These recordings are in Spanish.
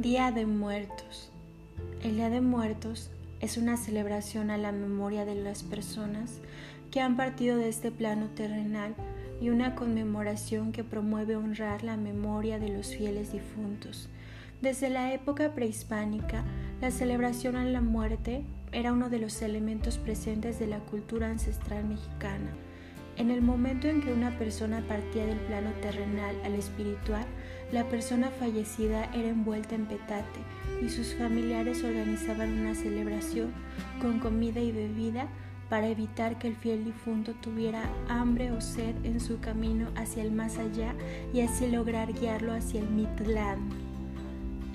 Día de Muertos. El Día de Muertos es una celebración a la memoria de las personas que han partido de este plano terrenal y una conmemoración que promueve honrar la memoria de los fieles difuntos. Desde la época prehispánica, la celebración a la muerte era uno de los elementos presentes de la cultura ancestral mexicana. En el momento en que una persona partía del plano terrenal al espiritual, la persona fallecida era envuelta en petate y sus familiares organizaban una celebración con comida y bebida para evitar que el fiel difunto tuviera hambre o sed en su camino hacia el más allá y así lograr guiarlo hacia el Mitlán.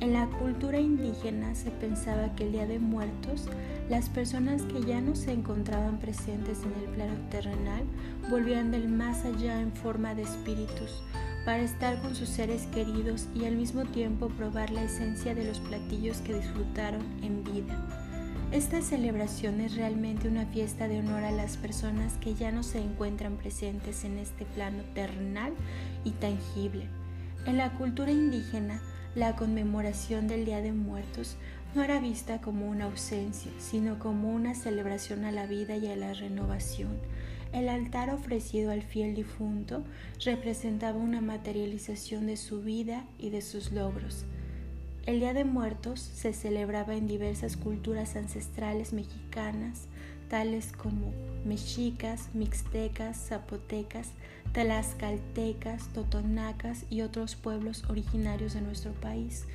En la cultura indígena se pensaba que el Día de Muertos, las personas que ya no se encontraban presentes en el plano terrenal volvían del más allá en forma de espíritus, para estar con sus seres queridos y al mismo tiempo probar la esencia de los platillos que disfrutaron en vida. Esta celebración es realmente una fiesta de honor a las personas que ya no se encuentran presentes en este plano terrenal y tangible. En la cultura indígena, la conmemoración del Día de Muertos no era vista como una ausencia, sino como una celebración a la vida y a la renovación el altar ofrecido al fiel difunto representaba una materialización de su vida y de sus logros. El Día de Muertos se celebraba en diversas culturas ancestrales mexicanas, tales como mexicas, mixtecas, zapotecas, tlaxcaltecas, totonacas y otros pueblos originarios de nuestro país.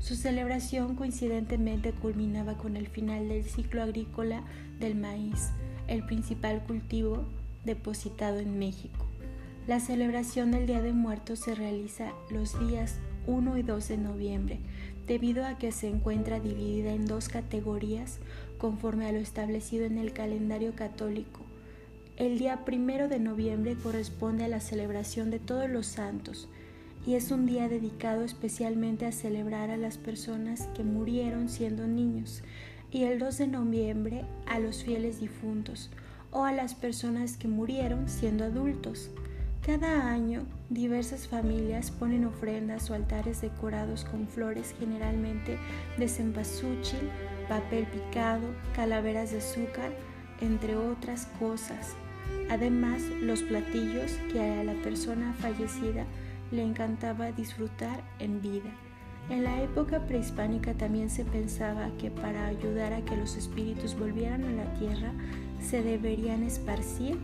Su celebración coincidentemente culminaba con el final del ciclo agrícola del maíz, el principal cultivo depositado en México. La celebración del Día de Muertos se realiza los días 1 y 2 de noviembre, debido a que se encuentra dividida en dos categorías conforme a lo establecido en el calendario católico. El día 1 de noviembre corresponde a la celebración de todos los santos y es un día dedicado especialmente a celebrar a las personas que murieron siendo niños y el 2 de noviembre a los fieles difuntos, o a las personas que murieron siendo adultos. Cada año, diversas familias ponen ofrendas o altares decorados con flores generalmente de cempasúchil, papel picado, calaveras de azúcar, entre otras cosas. Además, los platillos que a la persona fallecida le encantaba disfrutar en vida. En la época prehispánica también se pensaba que para ayudar a que los espíritus volvieran a la tierra se deberían esparcir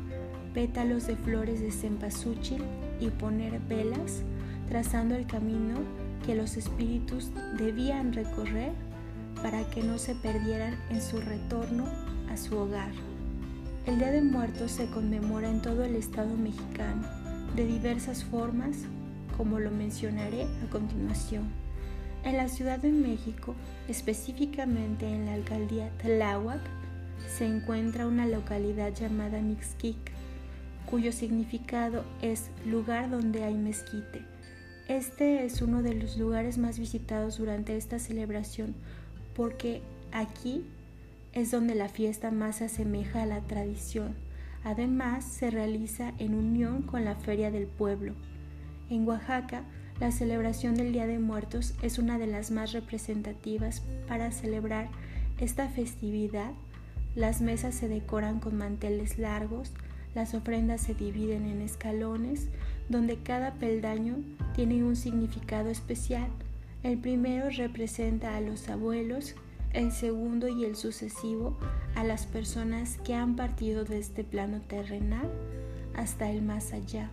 pétalos de flores de cempasúchil y poner velas trazando el camino que los espíritus debían recorrer para que no se perdieran en su retorno a su hogar. El Día de Muertos se conmemora en todo el estado mexicano de diversas formas, como lo mencionaré a continuación. En la Ciudad de México, específicamente en la alcaldía Tláhuac, se encuentra una localidad llamada Mixquic, cuyo significado es lugar donde hay mezquite. Este es uno de los lugares más visitados durante esta celebración porque aquí es donde la fiesta más se asemeja a la tradición. Además, se realiza en unión con la Feria del Pueblo. En Oaxaca, la celebración del Día de Muertos es una de las más representativas para celebrar esta festividad. Las mesas se decoran con manteles largos, las ofrendas se dividen en escalones, donde cada peldaño tiene un significado especial. El primero representa a los abuelos, el segundo y el sucesivo a las personas que han partido de este plano terrenal hasta el más allá.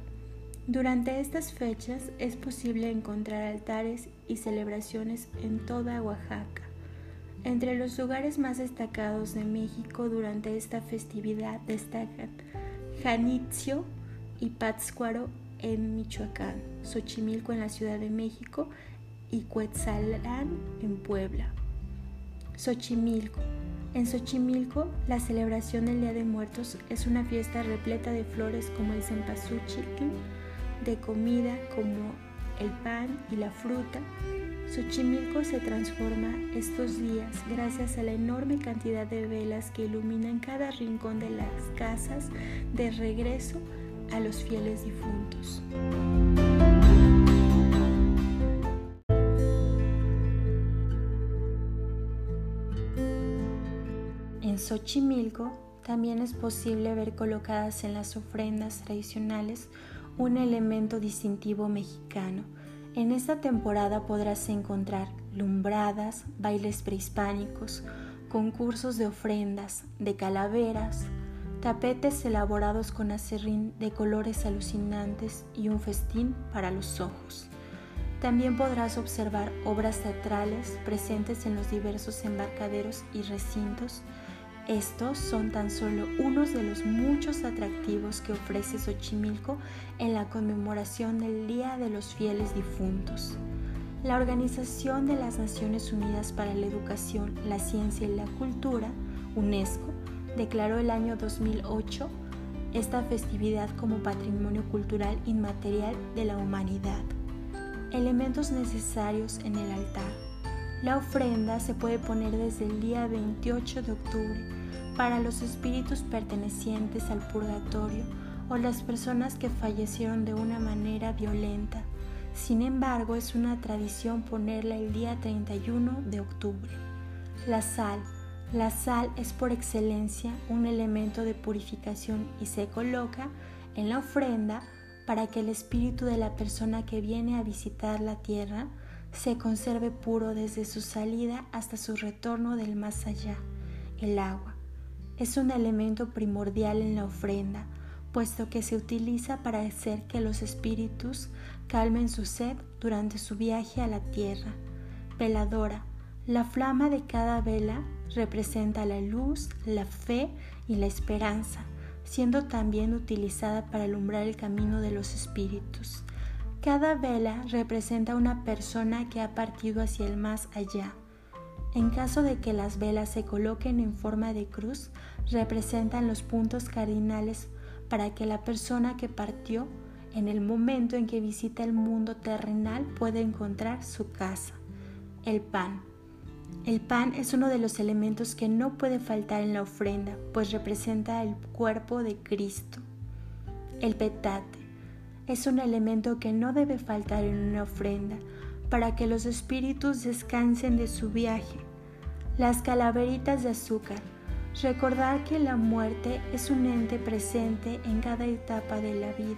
Durante estas fechas es posible encontrar altares y celebraciones en toda Oaxaca. Entre los lugares más destacados de México durante esta festividad destacan Janitzio y Pátzcuaro en Michoacán, Xochimilco en la Ciudad de México y Cuetzalán en Puebla. Xochimilco. En Xochimilco, la celebración del Día de Muertos es una fiesta repleta de flores como el cempasúchil, de comida como el pan y la fruta, Xochimilco se transforma estos días gracias a la enorme cantidad de velas que iluminan cada rincón de las casas de regreso a los fieles difuntos. Xochimilco también es posible ver colocadas en las ofrendas tradicionales un elemento distintivo mexicano. En esta temporada podrás encontrar lumbradas, bailes prehispánicos, concursos de ofrendas, de calaveras, tapetes elaborados con acerrín de colores alucinantes y un festín para los ojos. También podrás observar obras teatrales presentes en los diversos embarcaderos y recintos. Estos son tan solo unos de los muchos atractivos que ofrece Xochimilco en la conmemoración del Día de los Fieles Difuntos. La Organización de las Naciones Unidas para la Educación, la Ciencia y la Cultura, UNESCO, declaró el año 2008 esta festividad como Patrimonio Cultural Inmaterial de la Humanidad. Elementos necesarios en el altar. La ofrenda se puede poner desde el día 28 de octubre para los espíritus pertenecientes al purgatorio o las personas que fallecieron de una manera violenta. Sin embargo, es una tradición ponerla el día 31 de octubre. La sal. La sal es por excelencia un elemento de purificación y se coloca en la ofrenda para que el espíritu de la persona que viene a visitar la tierra se conserve puro desde su salida hasta su retorno del más allá. El agua es un elemento primordial en la ofrenda, puesto que se utiliza para hacer que los espíritus calmen su sed durante su viaje a la tierra. Veladora. La flama de cada vela representa la luz, la fe y la esperanza siendo también utilizada para alumbrar el camino de los espíritus. Cada vela representa una persona que ha partido hacia el más allá. En caso de que las velas se coloquen en forma de cruz, representan los puntos cardinales para que la persona que partió en el momento en que visita el mundo terrenal pueda encontrar su casa. El pan. El pan es uno de los elementos que no puede faltar en la ofrenda, pues representa el cuerpo de Cristo. El petate es un elemento que no debe faltar en una ofrenda para que los espíritus descansen de su viaje. Las calaveritas de azúcar. Recordar que la muerte es un ente presente en cada etapa de la vida.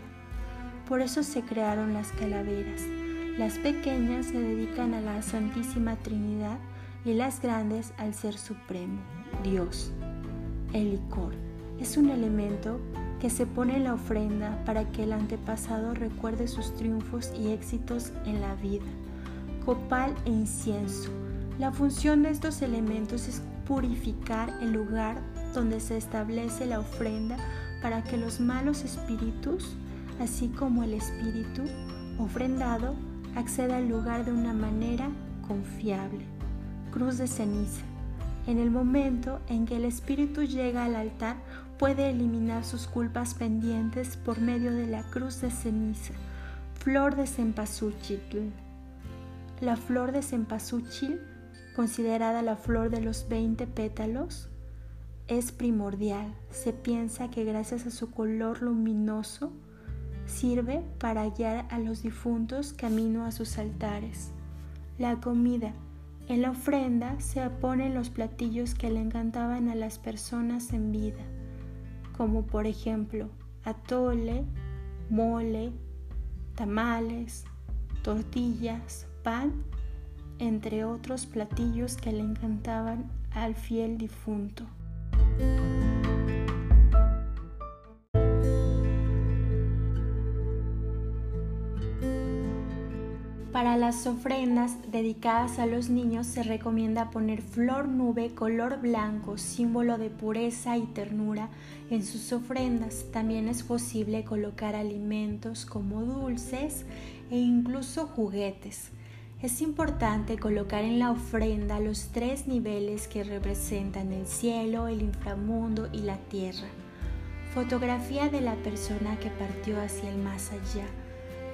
Por eso se crearon las calaveras. Las pequeñas se dedican a la Santísima Trinidad y las grandes al Ser Supremo, Dios. El licor es un elemento se pone la ofrenda para que el antepasado recuerde sus triunfos y éxitos en la vida. Copal e incienso. La función de estos elementos es purificar el lugar donde se establece la ofrenda para que los malos espíritus, así como el espíritu ofrendado, acceda al lugar de una manera confiable cruz de ceniza. En el momento en que el espíritu llega al altar, puede eliminar sus culpas pendientes por medio de la cruz de ceniza. Flor de cempasúchil. La flor de cempasúchil, considerada la flor de los 20 pétalos, es primordial. Se piensa que gracias a su color luminoso sirve para guiar a los difuntos camino a sus altares. La comida en la ofrenda se ponen los platillos que le encantaban a las personas en vida, como por ejemplo atole, mole, tamales, tortillas, pan, entre otros platillos que le encantaban al fiel difunto. Para las ofrendas dedicadas a los niños se recomienda poner flor nube color blanco, símbolo de pureza y ternura, en sus ofrendas. También es posible colocar alimentos como dulces e incluso juguetes. Es importante colocar en la ofrenda los tres niveles que representan el cielo, el inframundo y la tierra. Fotografía de la persona que partió hacia el más allá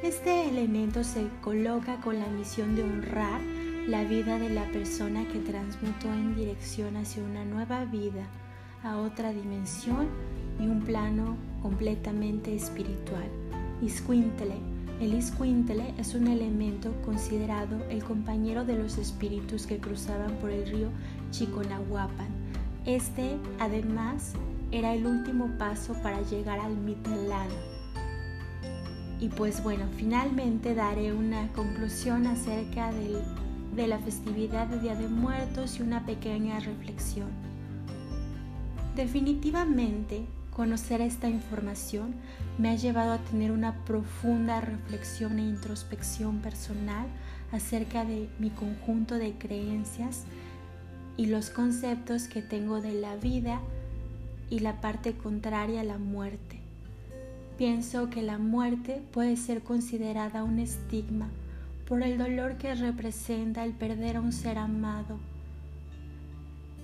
este elemento se coloca con la misión de honrar la vida de la persona que transmutó en dirección hacia una nueva vida, a otra dimensión y un plano completamente espiritual. Iscuintle. El iscuintle es un elemento considerado el compañero de los espíritus que cruzaban por el río Chiconahuapan. Este, además, era el último paso para llegar al Mittelland. Y pues bueno, finalmente daré una conclusión acerca de la festividad de Día de Muertos y una pequeña reflexión. Definitivamente, conocer esta información me ha llevado a tener una profunda reflexión e introspección personal acerca de mi conjunto de creencias y los conceptos que tengo de la vida y la parte contraria a la muerte. Pienso que la muerte puede ser considerada un estigma por el dolor que representa el perder a un ser amado.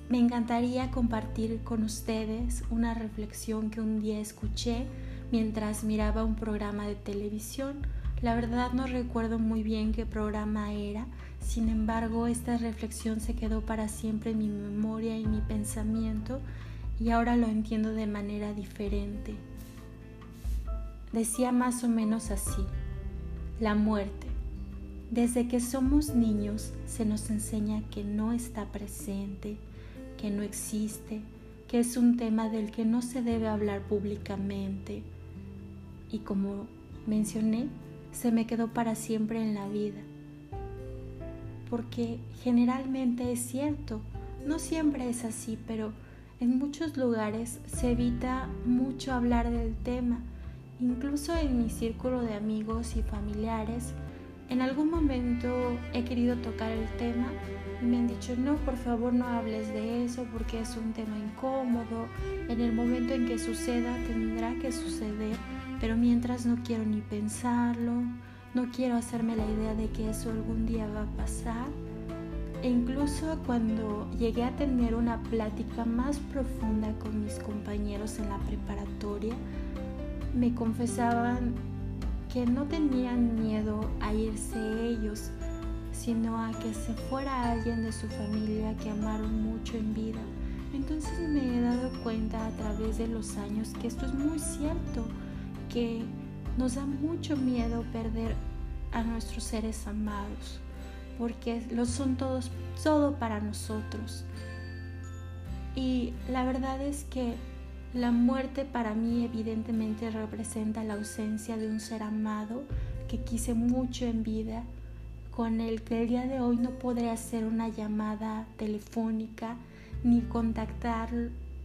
Me encantaría compartir con ustedes una reflexión que un día escuché mientras miraba un programa de televisión. La verdad no recuerdo muy bien qué programa era, sin embargo esta reflexión se quedó para siempre en mi memoria y mi pensamiento y ahora lo entiendo de manera diferente. Decía más o menos así, la muerte. Desde que somos niños se nos enseña que no está presente, que no existe, que es un tema del que no se debe hablar públicamente. Y como mencioné, se me quedó para siempre en la vida. Porque generalmente es cierto, no siempre es así, pero en muchos lugares se evita mucho hablar del tema. Incluso en mi círculo de amigos y familiares, en algún momento he querido tocar el tema y me han dicho, no, por favor no hables de eso porque es un tema incómodo. En el momento en que suceda tendrá que suceder, pero mientras no quiero ni pensarlo, no quiero hacerme la idea de que eso algún día va a pasar. E incluso cuando llegué a tener una plática más profunda con mis compañeros en la preparatoria, me confesaban que no tenían miedo a irse ellos, sino a que se fuera alguien de su familia que amaron mucho en vida. Entonces me he dado cuenta a través de los años que esto es muy cierto, que nos da mucho miedo perder a nuestros seres amados porque lo son todos, todo para nosotros. Y la verdad es que la muerte para mí evidentemente representa la ausencia de un ser amado que quise mucho en vida, con el que el día de hoy no podré hacer una llamada telefónica ni contactar,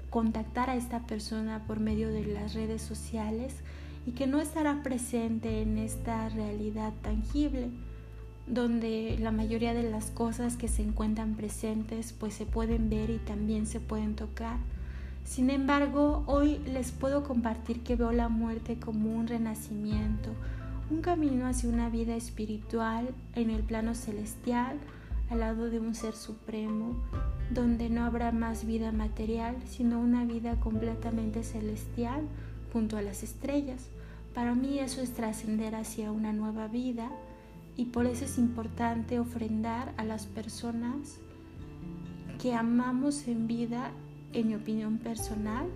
contactar a esta persona por medio de las redes sociales y que no estará presente en esta realidad tangible donde la mayoría de las cosas que se encuentran presentes pues se pueden ver y también se pueden tocar. Sin embargo, hoy les puedo compartir que veo la muerte como un renacimiento, un camino hacia una vida espiritual en el plano celestial, al lado de un ser supremo, donde no habrá más vida material, sino una vida completamente celestial junto a las estrellas. Para mí eso es trascender hacia una nueva vida y por eso es importante ofrendar a las personas que amamos en vida, en mi opinión personal,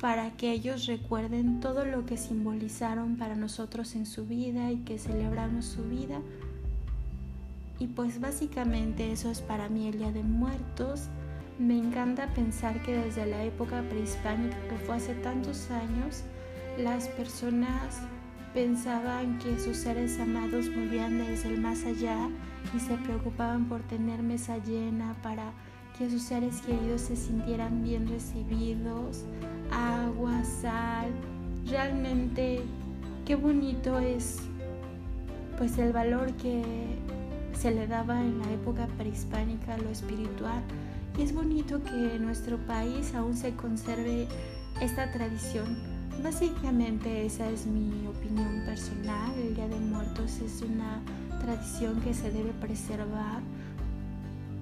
para que ellos recuerden todo lo que simbolizaron para nosotros en su vida y que celebramos su vida. Y pues básicamente eso es para mí el Día de Muertos. Me encanta pensar que desde la época prehispánica, que fue hace tantos años, las personas pensaban que sus seres amados volvían desde el más allá y se preocupaban por tener mesa llena para que sus seres queridos se sintieran bien recibidos, agua, sal. Realmente qué bonito es pues el valor que se le daba en la época prehispánica a lo espiritual y es bonito que en nuestro país aún se conserve esta tradición Básicamente esa es mi opinión personal. El Día de Muertos es una tradición que se debe preservar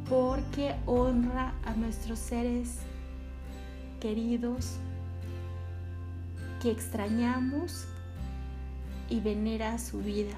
porque honra a nuestros seres queridos que extrañamos y venera su vida.